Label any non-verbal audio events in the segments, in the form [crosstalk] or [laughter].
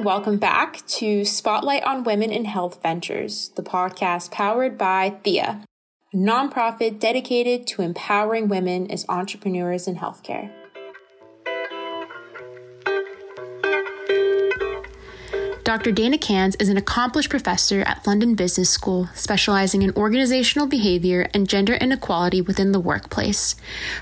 and welcome back to Spotlight on Women in Health Ventures, the podcast powered by Thea, a nonprofit dedicated to empowering women as entrepreneurs in healthcare. Dr. Dana Kanze is an accomplished professor at London Business School, specializing in organizational behavior and gender inequality within the workplace.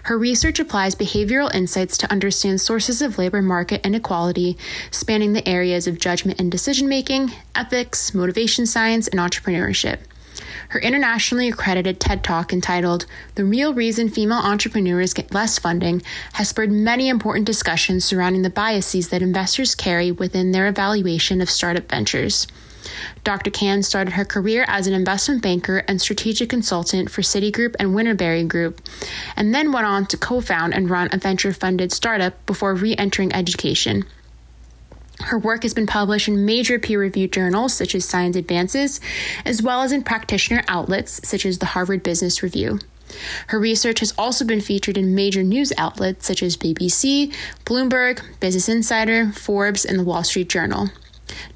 Her research applies behavioral insights to understand sources of labor market inequality, spanning the areas of judgment and decision making, ethics, motivation science, and entrepreneurship. Her internationally accredited TED Talk entitled The Real Reason Female Entrepreneurs Get Less Funding has spurred many important discussions surrounding the biases that investors carry within their evaluation of startup ventures. Dr. Kanze started her career as an investment banker and strategic consultant for Citigroup and Winterberry Group, and then went on to co found and run a venture funded startup before re entering education. Her work has been published in major peer reviewed journals such as Science Advances, as well as in practitioner outlets such as the Harvard Business Review. Her research has also been featured in major news outlets such as BBC, Bloomberg, Business Insider, Forbes, and the Wall Street Journal.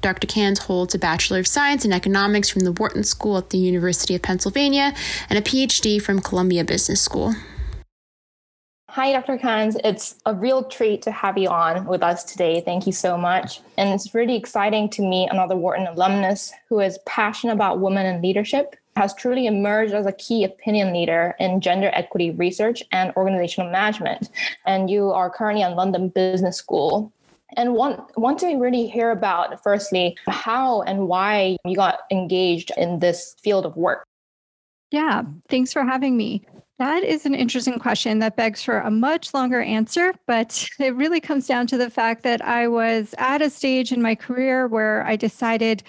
Dr. Kanze holds a Bachelor of Science in Economics from the Wharton School at the University of Pennsylvania and a PhD from Columbia Business School. Hi, Dr. Kanze. It's a real treat to have you on with us today. Thank you so much. And it's really exciting to meet another Wharton alumnus who is passionate about women in leadership, has truly emerged as a key opinion leader in gender equity research and organizational management. And you are currently at London Business School. And want, want to really hear about, firstly, how and why you got engaged in this field of work. Yeah, thanks for having me. That is an interesting question that begs for a much longer answer, but [laughs] it really comes down to the fact that I was at a stage in my career where I decided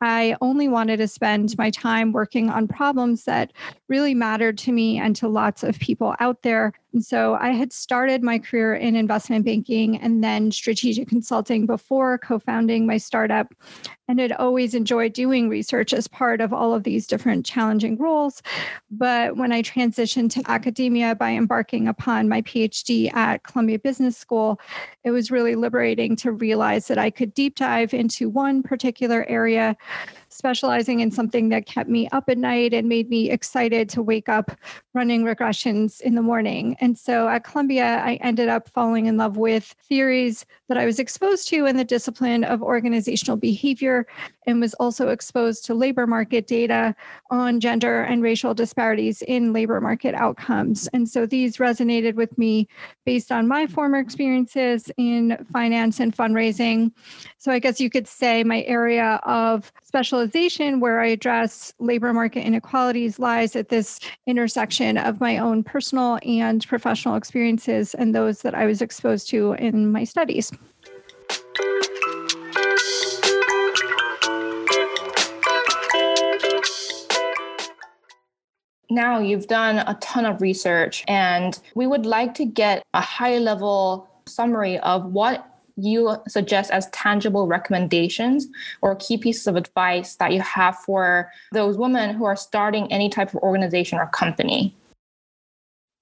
I only wanted to spend my time working on problems that really mattered to me and to lots of people out there. And so I had started my career in investment banking and then strategic consulting before co founding my startup, and had always enjoyed doing research as part of all of these different challenging roles. But when I transitioned to academia by embarking upon my PhD at Columbia Business School, it was really liberating to realize that I could deep dive into one particular area specializing in something that kept me up at night and made me excited to wake up running regressions in the morning. And so at Columbia, I ended up falling in love with theories that I was exposed to in the discipline of organizational behavior and was also exposed to labor market data on gender and racial disparities in labor market outcomes. And so these resonated with me based on my former experiences in finance and fundraising. So I guess you could say my area of specialization where I address labor market inequalities lies at this intersection of my own personal and professional experiences and those that I was exposed to in my studies. Now you've done a ton of research, and we would like to get a high level summary of what you suggest as tangible recommendations or key pieces of advice that you have for those women who are starting any type of organization or company?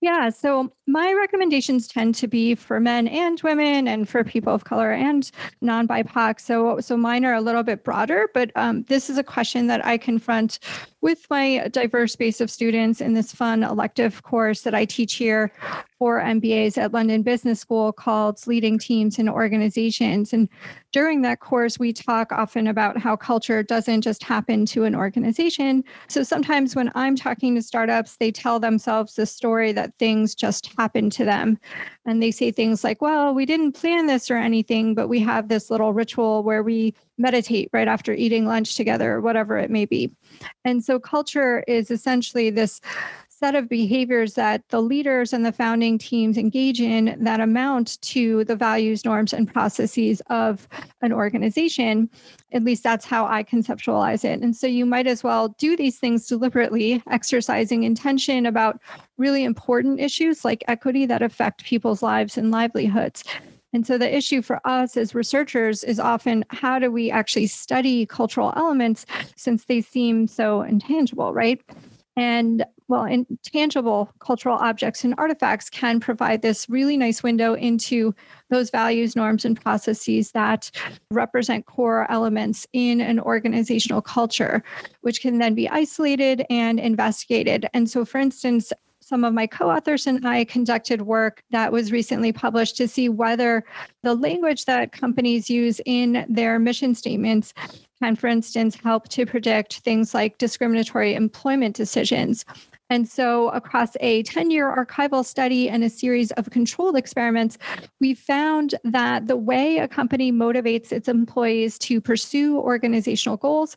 Yeah, so my recommendations tend to be for men and women and for people of color and non-BIPOC. So, so mine are a little bit broader, but um, this is a question that I confront with my diverse base of students in this fun elective course that I teach here for MBAs at London Business School called Leading Teams and Organizations. And during that course, we talk often about how culture doesn't just happen to an organization. So sometimes when I'm talking to startups, they tell themselves the story that things just happen to them. And they say things like, well, we didn't plan this or anything, but we have this little ritual where we meditate right after eating lunch together, or whatever it may be. And so culture is essentially this set of behaviors that the leaders and the founding teams engage in that amount to the values, norms, and processes of an organization. At least that's how I conceptualize it. And so you might as well do these things deliberately, exercising intention about really important issues like equity that affect people's lives and livelihoods. And so the issue for us as researchers is often how do we actually study cultural elements since they seem so intangible, right? And well, intangible cultural objects and artifacts can provide this really nice window into those values, norms, and processes that represent core elements in an organizational culture, which can then be isolated and investigated. And so, for instance, some of my co authors and I conducted work that was recently published to see whether the language that companies use in their mission statements can, for instance, help to predict things like discriminatory employment decisions. And so, across a 10 year archival study and a series of controlled experiments, we found that the way a company motivates its employees to pursue organizational goals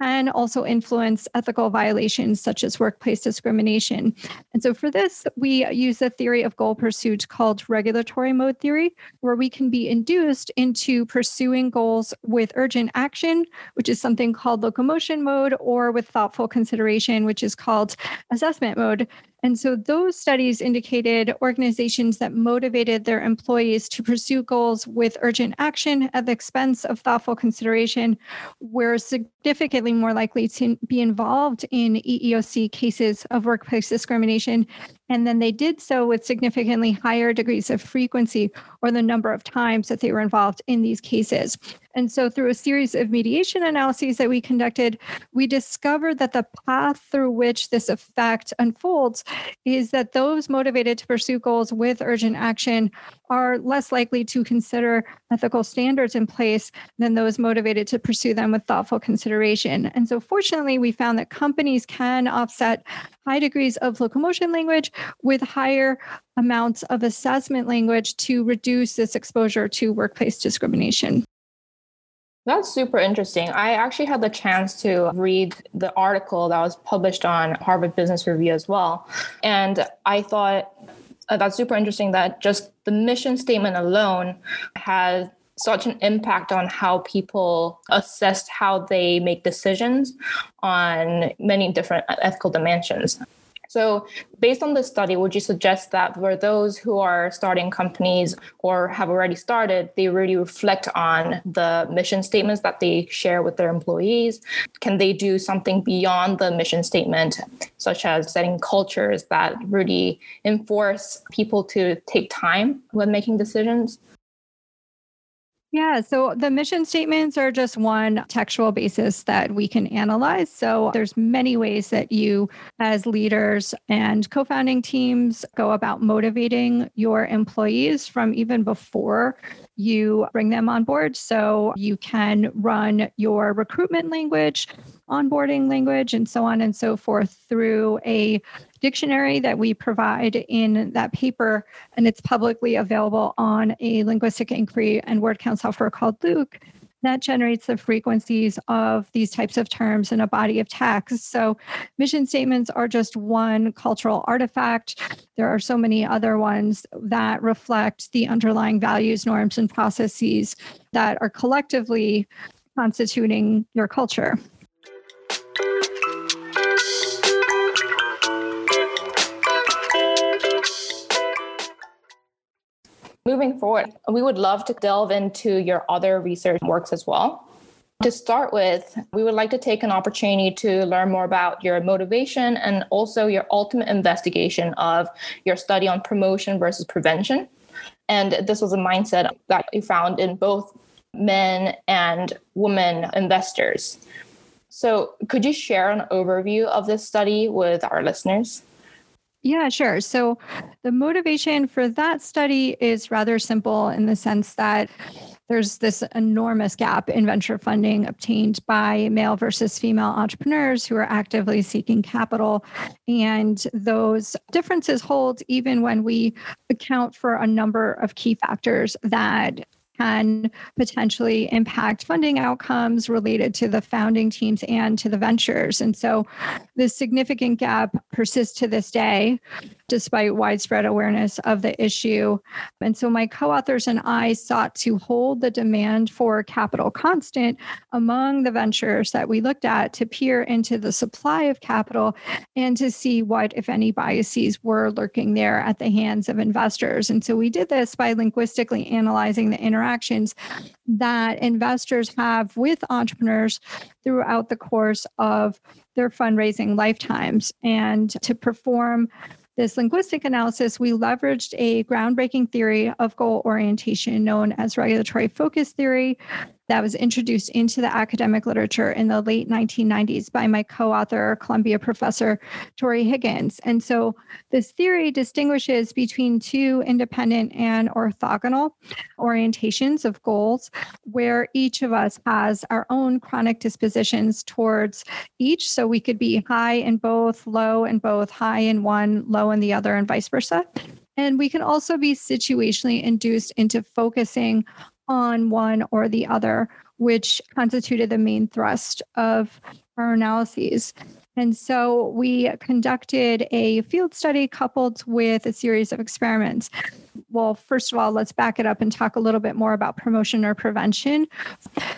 can also influence ethical violations such as workplace discrimination. And so for this, we use a theory of goal pursuit called regulatory mode theory, where we can be induced into pursuing goals with urgent action, which is something called locomotion mode, or with thoughtful consideration, which is called assessment mode. And so those studies indicated organizations that motivated their employees to pursue goals with urgent action at the expense of thoughtful consideration were significantly more likely to be involved in EEOC cases of workplace discrimination and then they did so with significantly higher degrees of frequency or the number of times that they were involved in these cases. And so, through a series of mediation analyses that we conducted, we discovered that the path through which this effect unfolds is that those motivated to pursue goals with urgent action are less likely to consider ethical standards in place than those motivated to pursue them with thoughtful consideration. And so, fortunately, we found that companies can offset high degrees of locomotion language with higher amounts of assessment language to reduce this exposure to workplace discrimination. That's super interesting. I actually had the chance to read the article that was published on Harvard Business Review as well. And I thought uh, that's super interesting that just the mission statement alone has such an impact on how people assess how they make decisions on many different ethical dimensions. So, based on this study, would you suggest that for those who are starting companies or have already started, they really reflect on the mission statements that they share with their employees? Can they do something beyond the mission statement, such as setting cultures that really enforce people to take time when making decisions? Yeah, so the mission statements are just one textual basis that we can analyze. So there's many ways that you as leaders and co-founding teams go about motivating your employees from even before you bring them on board. So you can run your recruitment language, onboarding language, and so on and so forth through a dictionary that we provide in that paper. And it's publicly available on a linguistic inquiry and word count software called LIWC that generates the frequencies of these types of terms in a body of text. So, mission statements are just one cultural artifact. There are so many other ones that reflect the underlying values, norms, and processes that are collectively constituting your culture. Moving forward, we would love to delve into your other research works as well. To start with, we would like to take an opportunity to learn more about your motivation and also your ultimate investigation of your study on promotion versus prevention. And this was a mindset that you found in both men and women investors. So, could you share an overview of this study with our listeners? Yeah, sure. So the motivation for that study is rather simple in the sense that there's this enormous gap in venture funding obtained by male versus female entrepreneurs who are actively seeking capital. And those differences hold even when we account for a number of key factors that can potentially impact funding outcomes related to the founding teams and to the ventures. And so this significant gap persists to this day. Despite widespread awareness of the issue. And so my co authors and I sought to hold the demand for capital constant among the ventures that we looked at to peer into the supply of capital and to see what, if any, biases were lurking there at the hands of investors. And so we did this by linguistically analyzing the interactions that investors have with entrepreneurs throughout the course of their fundraising lifetimes. And to perform this linguistic analysis, we leveraged a groundbreaking theory of goal orientation known as regulatory focus theory that was introduced into the academic literature in the late 1990s by my co author, Columbia professor Tory Higgins. And so this theory distinguishes between two independent and orthogonal orientations of goals, where each of us has our own chronic dispositions towards each. So we could be high in both, low in both, high in one, low in the other, and vice versa. And we can also be situationally induced into focusing on one or the other, which constituted the main thrust of our analyses. And so we conducted a field study coupled with a series of experiments. Well, first of all, let's back it up and talk a little bit more about promotion or prevention.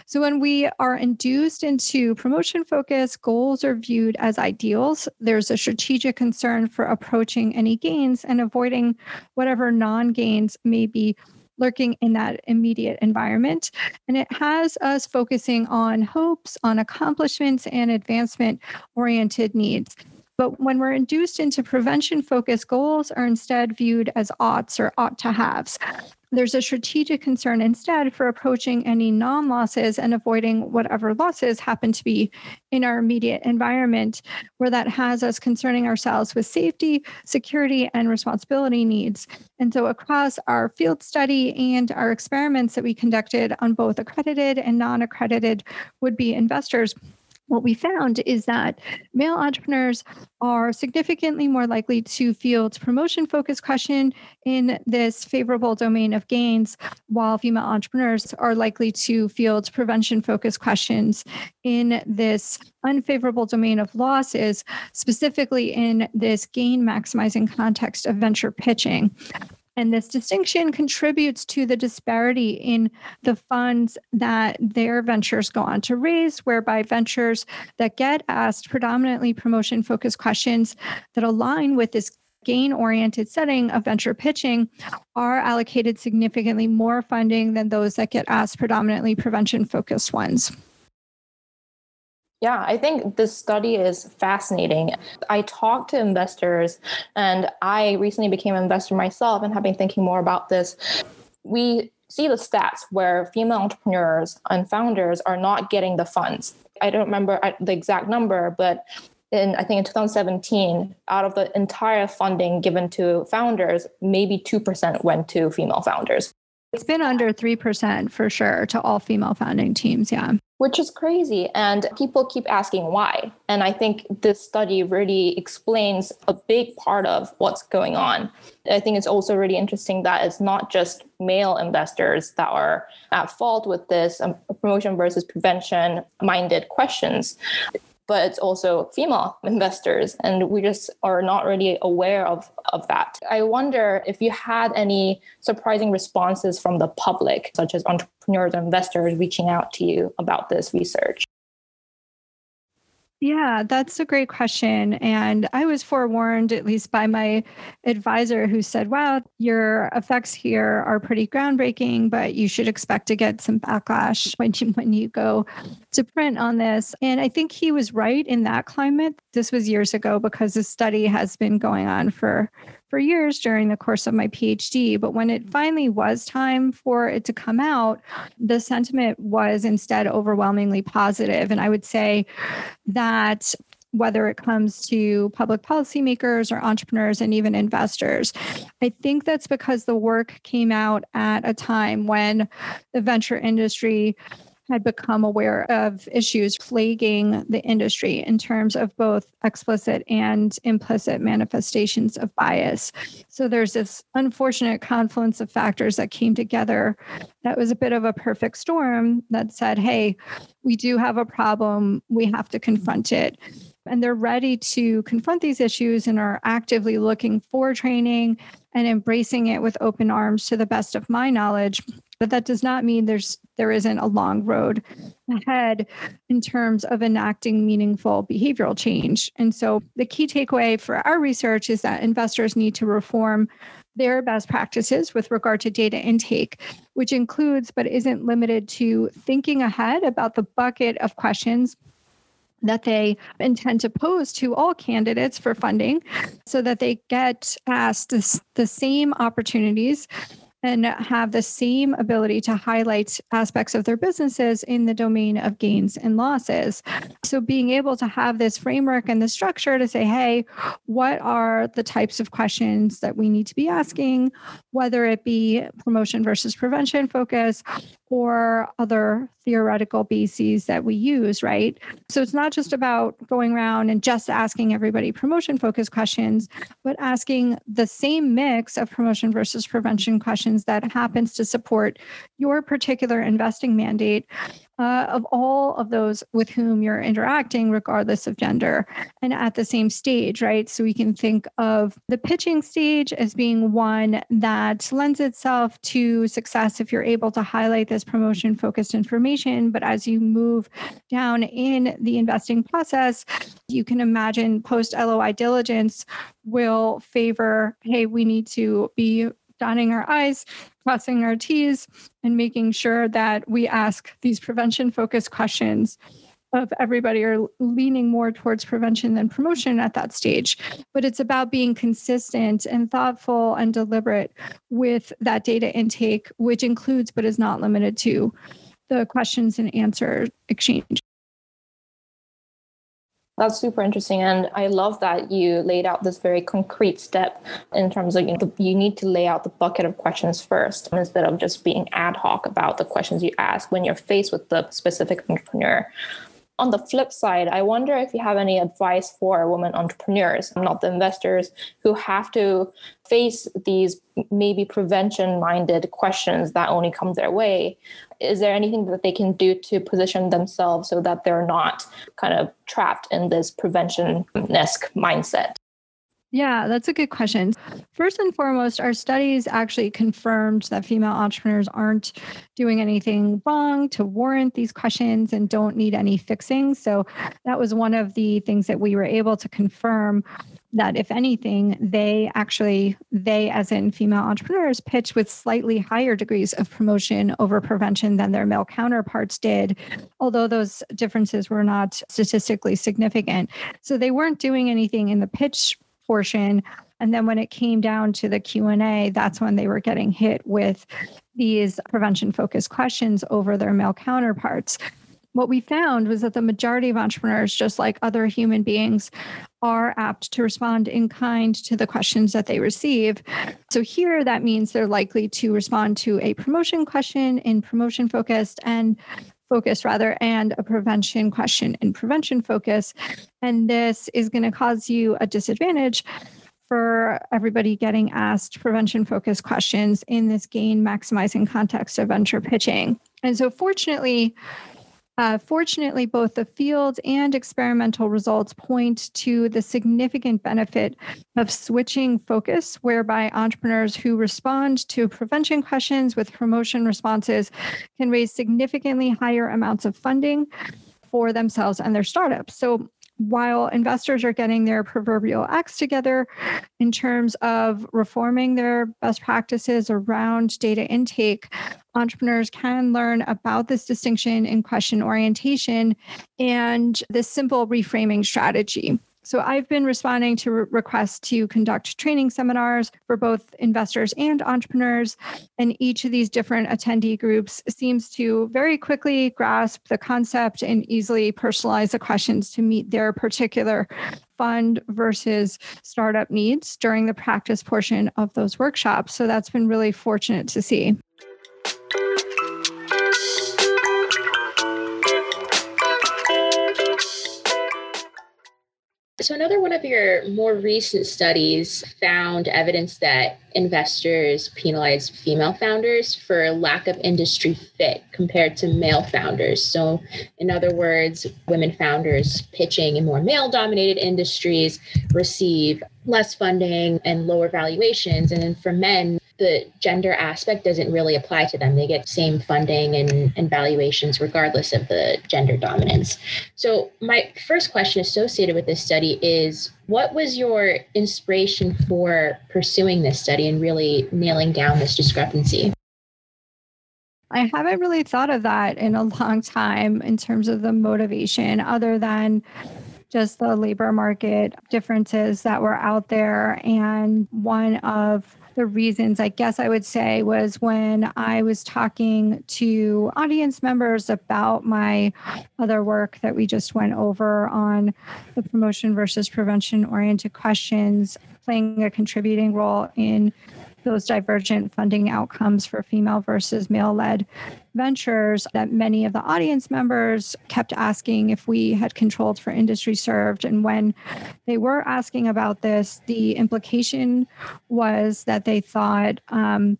So, when we are induced into promotion focus, goals are viewed as ideals. There's a strategic concern for approaching any gains and avoiding whatever non gains may be lurking in that immediate environment. And it has us focusing on hopes, on accomplishments, and advancement oriented needs. But when we're induced into prevention focused goals are instead viewed as oughts or ought to haves there's a strategic concern instead for approaching any non losses and avoiding whatever losses happen to be in our immediate environment, where that has us concerning ourselves with safety, security, and responsibility needs. And so, across our field study and our experiments that we conducted on both accredited and non accredited would be investors, what we found is that male entrepreneurs are significantly more likely to field promotion focused question in this favorable domain of gains, while female entrepreneurs are likely to field prevention focused questions in this unfavorable domain of losses, specifically in this gain maximizing context of venture pitching. And this distinction contributes to the disparity in the funds that their ventures go on to raise, whereby ventures that get asked predominantly promotion focused questions that align with this gain oriented setting of venture pitching are allocated significantly more funding than those that get asked predominantly prevention focused ones. Yeah, I think this study is fascinating. I talk to investors, and I recently became an investor myself and have been thinking more about this. We see the stats where female entrepreneurs and founders are not getting the funds. I don't remember uh, the exact number, but in I think in 2017, out of the entire funding given to founders, maybe 2% went to female founders. It's been under 3% for sure to all female founding teams. Yeah. Which is crazy. And people keep asking why. And I think this study really explains a big part of what's going on. I think it's also really interesting that it's not just male investors that are at fault with this um, promotion versus prevention minded questions but it's also female investors and we just are not really aware of, of that. I wonder if you had any surprising responses from the public such as entrepreneurs or investors reaching out to you about this research yeah, that's a great question. And I was forewarned, at least by my advisor, who said, wow, your effects here are pretty groundbreaking, but you should expect to get some backlash [laughs] when you, when you go to print on this. And I think he was right in that climate. This was years ago because the study has been going on for for years during the course of my PhD. But when it mm. finally was time for it to come out, the sentiment was instead overwhelmingly positive. And I would say that whether it comes to public policymakers or entrepreneurs and even investors. I think that's because the work came out at a time when the venture industry had become aware of issues plaguing the industry in terms of both explicit and implicit manifestations of bias. So there's this unfortunate confluence of factors that came together that was a bit of a perfect storm that said, hey, we do have a problem, we have to confront it. And they're ready to confront these issues and are actively looking for training and embracing it with open arms to the best of my knowledge. But that does not mean there's there isn't a long road ahead in terms of enacting meaningful behavioral change. And so the key takeaway for our research is that investors need to reform their best practices with regard to data intake, which includes but isn't limited to thinking ahead about the bucket of questions that they intend to pose to all candidates for funding so that they get asked the same opportunities and have the same ability to highlight aspects of their businesses in the domain of gains and losses. So, being able to have this framework and the structure to say, hey, what are the types of questions that we need to be asking, whether it be promotion versus prevention focus or other theoretical bases that we use, right? So it's not just about going around and just asking everybody promotion focused questions, but asking the same mix of promotion versus prevention questions that happens to support your particular investing mandate uh, of all of those with whom you're interacting, regardless of gender, and at the same stage, right? So we can think of the pitching stage as being one that lends itself to success if you're able to highlight this promotion focused information. But as you move down in the investing process, you can imagine post LOI diligence will favor hey, we need to be dotting our I's, crossing our T's, and making sure that we ask these prevention focused questions of everybody are leaning more towards prevention than promotion at that stage. But it's about being consistent and thoughtful and deliberate with that data intake, which includes but is not limited to the questions and answer exchange. That's super interesting. And I love that you laid out this very concrete step in terms of, you know, you need to lay out the bucket of questions first instead of just being ad hoc about the questions you ask when you're faced with the specific entrepreneur. On the flip side, I wonder if you have any advice for women entrepreneurs, not the investors, who have to face these maybe prevention minded questions that only come their way. Is there anything that they can do to position themselves so that they're not kind of trapped in this prevention esque mindset? Yeah, that's a good question. First and foremost, our studies actually confirmed that female entrepreneurs aren't doing anything wrong to warrant these questions and don't need any fixing. So that was one of the things that we were able to confirm that if anything they actually they as in female entrepreneurs pitch with slightly higher degrees of promotion over prevention than their male counterparts did although those differences were not statistically significant so they weren't doing anything in the pitch portion. And then when it came down to the q&a that's when they were getting hit with these prevention focused questions over their male counterparts. What we found was that the majority of entrepreneurs just like other human beings are apt to respond in kind to the questions that they receive. So here that means they're likely to respond to a promotion question in promotion focused and focus rather and a prevention question in prevention focus. And this is going to cause you a disadvantage for everybody getting asked prevention focused questions in this gain maximizing context of venture pitching. And so fortunately uh, fortunately, both the field and experimental results point to the significant benefit of switching focus, whereby entrepreneurs who respond to prevention questions with promotion responses can raise significantly higher amounts of funding for themselves and their startups. So, while investors are getting their proverbial acts together in terms of reforming their best practices around data intake, entrepreneurs can learn about this distinction in question orientation and this simple reframing strategy. So I've been responding to re- requests to conduct training seminars for both investors and entrepreneurs. And each of these different attendee groups seems to very quickly grasp the concept and easily personalize the questions to meet their particular fund versus startup needs during the practice portion of those workshops. So that's been really fortunate to see. So, another one of your more recent studies found evidence that investors penalize female founders for lack of industry fit compared to male founders. So, in other words, women founders pitching in more male dominated industries receive less funding and lower valuations. And then for men, the gender aspect doesn't really apply to them. They get same funding and, and valuations regardless of the gender dominance. So, my first question associated with this study is what was your inspiration for pursuing this study and really nailing down this discrepancy? I haven't really thought of that in a long time in terms of the motivation, other than just the labor market differences that were out there. And one of the reasons, I guess I would say, was when I was talking to audience members about my other work that we just went over on the promotion versus prevention oriented questions, playing a contributing role in those divergent funding outcomes for female versus male led ventures that many of the audience members kept asking if we had controlled for industry served. And when they were asking about this, the implication was that they thought um,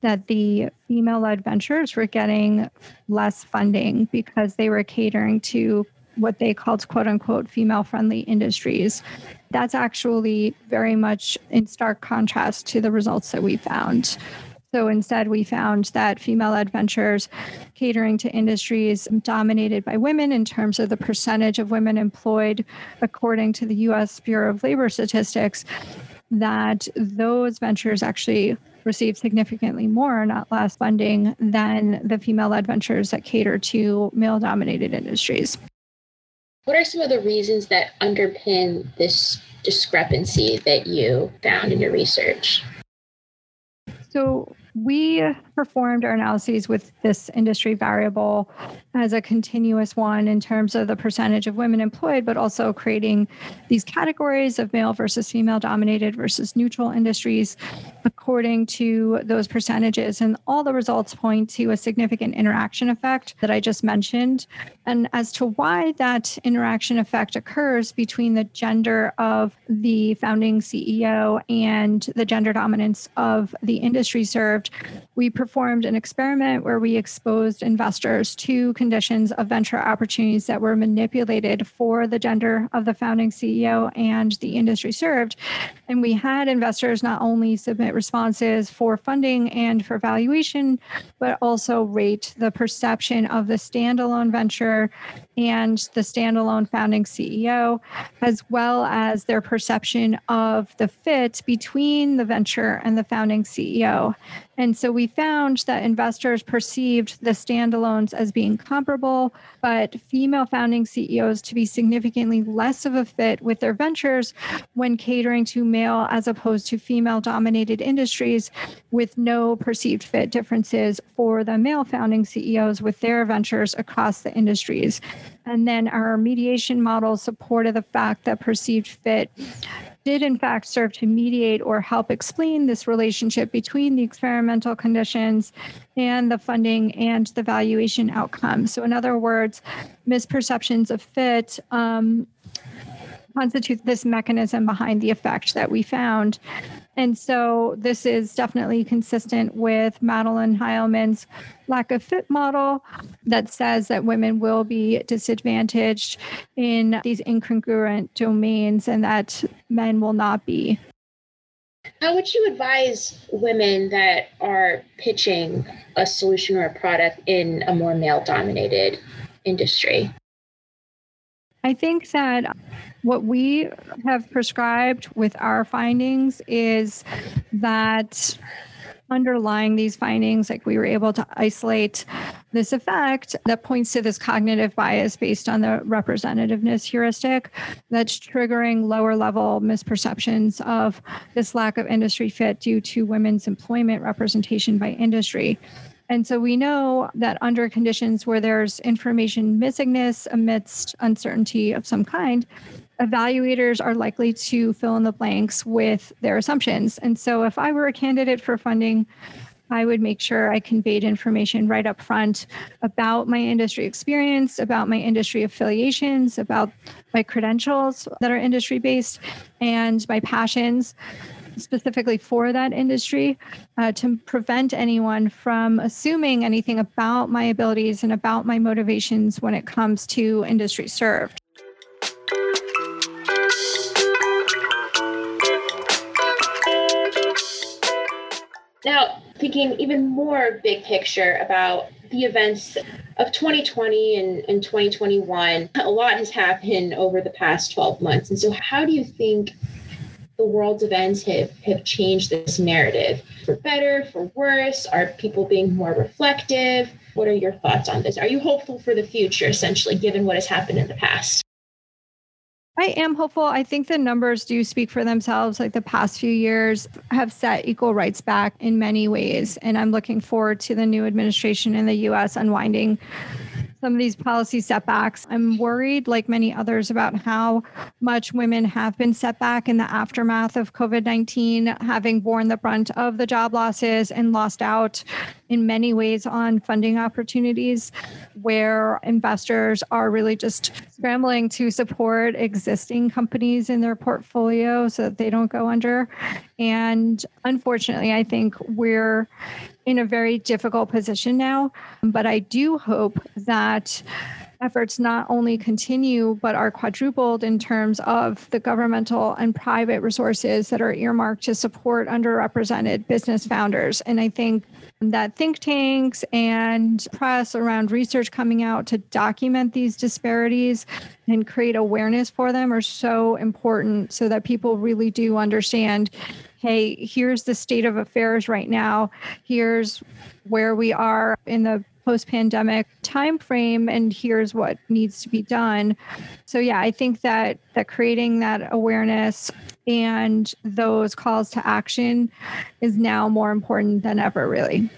that the female led ventures were getting less funding because they were catering to what they called quote unquote female friendly industries. That's actually very much in stark contrast to the results that we found. So instead, we found that female led ventures catering to industries dominated by women in terms of the percentage of women employed, according to the US Bureau of Labor Statistics, that those ventures actually receive significantly more, not less funding than the female led ventures that cater to male dominated industries. What are some of the reasons that underpin this discrepancy that you found in your research? So, we performed our analyses with this industry variable as a continuous one in terms of the percentage of women employed, but also creating these categories of male versus female dominated versus neutral industries according to those percentages. And all the results point to a significant interaction effect that I just mentioned. And as to why that interaction effect occurs between the gender of the founding CEO and the gender dominance of the industry served, we performed an experiment where we exposed investors to conditions of venture opportunities that were manipulated for the gender of the founding CEO and the industry served. And we had investors not only submit responses for funding and for valuation, but also rate the perception of the standalone venture and the standalone founding CEO, as well as their perception of the fit between the venture and the founding CEO. And so we found that investors perceived the standalones as being comparable, but female founding CEOs to be significantly less of a fit with their ventures when catering to male as opposed to female dominated industries, with no perceived fit differences for the male founding CEOs with their ventures across the industries. And then our mediation model supported the fact that perceived fit did in fact serve to mediate or help explain this relationship between the experimental conditions and the funding and the valuation outcome. So, in other words, misperceptions of fit um, constitute this mechanism behind the effect that we found. And so this is definitely consistent with Madeline Heilman's lack of fit model that says that women will be disadvantaged in these incongruent domains and that men will not be. How would you advise women that are pitching a solution or a product in a more male dominated industry? I think that what we have prescribed with our findings is that underlying these findings, like we were able to isolate this effect that points to this cognitive bias based on the representativeness heuristic that's triggering lower level misperceptions of this lack of industry fit due to women's employment representation by industry. And so we know that under conditions where there's information missingness amidst uncertainty of some kind, evaluators are likely to fill in the blanks with their assumptions. And so if I were a candidate for funding, I would make sure I conveyed information right up front about my industry experience, about my industry affiliations, about my credentials that are industry based, and my passions specifically for that industry uh, to prevent anyone from assuming anything about my abilities and about my motivations when it comes to industry served. Now, thinking even more big picture about the events of 2020 and, and 2021, a lot has happened over the past 12 months. And so, how do you think the world's events have, have changed this narrative for better, for worse? Are people being more reflective? What are your thoughts on this? Are you hopeful for the future, essentially, given what has happened in the past? I am hopeful. I think the numbers do speak for themselves. Like the past few years have set equal rights back in many ways. And I'm looking forward to the new administration in the US unwinding some of these policy setbacks. I'm worried, like many others, about how much women have been set back in the aftermath of COVID 19, having borne the brunt of the job losses and lost out in many ways on funding opportunities where investors are really just scrambling to support existing companies in their portfolio so that they don't go under. And unfortunately, I think we're in a very difficult position now. But I do hope that efforts not only continue but are quadrupled in terms of the governmental and private resources that are earmarked to support underrepresented business founders. And I think that think tanks and press around research coming out to document these disparities and create awareness for them are so important so that people really do understand hey, here's the state of affairs right now. Here's where we are in the post-pandemic timeframe and here's what needs to be done. So yeah, I think that that creating that awareness and those calls to action is now more important than ever really.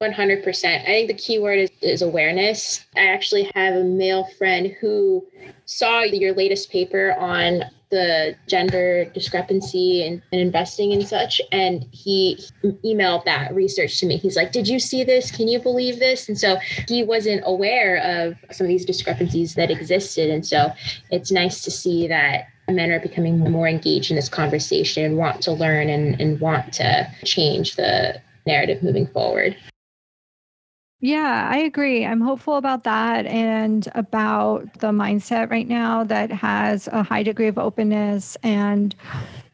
100%. I think the key word is, is awareness. I actually have a male friend who saw your latest paper on the gender discrepancy and, and investing and such. And he emailed that research to me. He's like, Did you see this? Can you believe this? And so he wasn't aware of some of these discrepancies that existed. And so it's nice to see that men are becoming more engaged in this conversation and want to learn and, and want to change the narrative moving forward. Yeah, I agree. I'm hopeful about that and about the mindset right now that has a high degree of openness and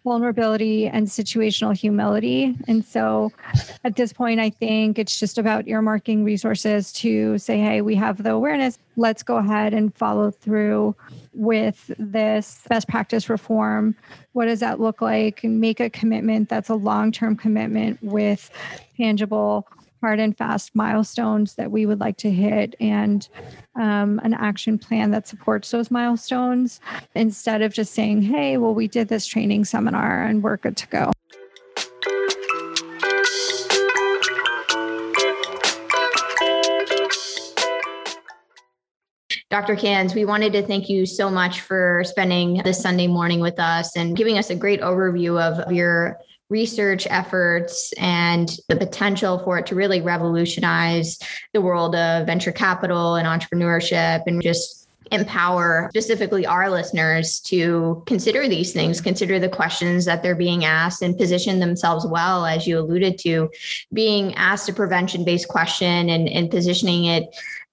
vulnerability and situational humility. And so at this point, I think it's just about earmarking resources to say, hey, we have the awareness. Let's go ahead and follow through with this best practice reform. What does that look like? And make a commitment that's a long term commitment with tangible hard and fast milestones that we would like to hit and um, an action plan that supports those milestones instead of just saying, hey, well, we did this training seminar and we're good to go. Dr. Kanze, we wanted to thank you so much for spending this Sunday morning with us and giving us a great overview of your research efforts and the potential for it to really revolutionize the world of venture capital and entrepreneurship and just empower specifically our listeners to consider these things, consider the questions that they're being asked, and position themselves well, as you alluded to, being asked a prevention based question and, and positioning it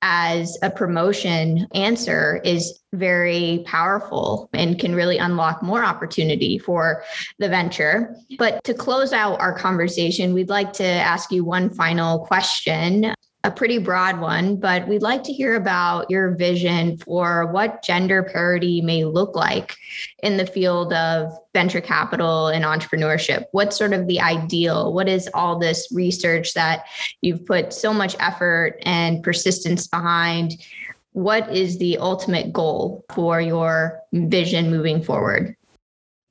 as a promotion answer is very powerful and can really unlock more opportunity for the venture. But to close out our conversation, we'd like to ask you one final question a pretty broad one, but we'd like to hear about your vision for what gender parity may look like in the field of venture capital and entrepreneurship. What's sort of the ideal? What is all this research that you've put so much effort and persistence behind? What is the ultimate goal for your vision moving forward?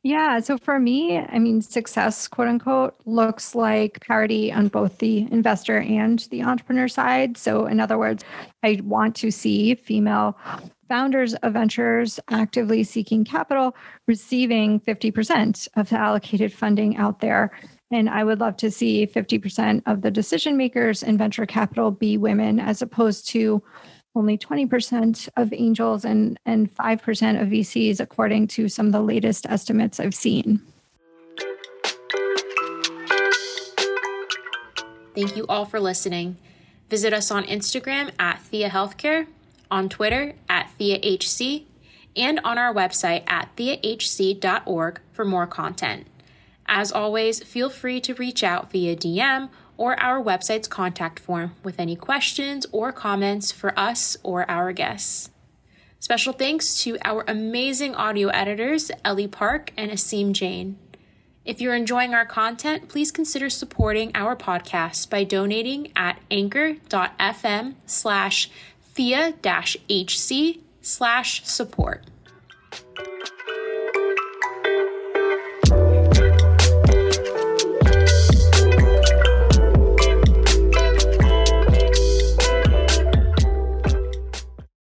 Yeah. So for me, I mean, success, quote unquote, looks like parity on both the investor and the entrepreneur side. So, in other words, I want to see female founders of ventures actively seeking capital receiving 50% of the allocated funding out there And I would love to see 50% of the decision makers in venture capital be women as opposed to only 20% of angels and, and 5% of VCs, according to some of the latest estimates I've seen. Thank you all for listening. Visit us on Instagram at Thea Healthcare, on Twitter at TheaHC, and on our website at theahc.org for more content. As always, feel free to reach out via DM or our website's contact form with any questions or comments for us or our guests. Special thanks to our amazing audio editors, Ellie Park and Asim Jain. If you're enjoying our content, please consider supporting our podcast by donating at anchor.fm slash thea-hc slash support.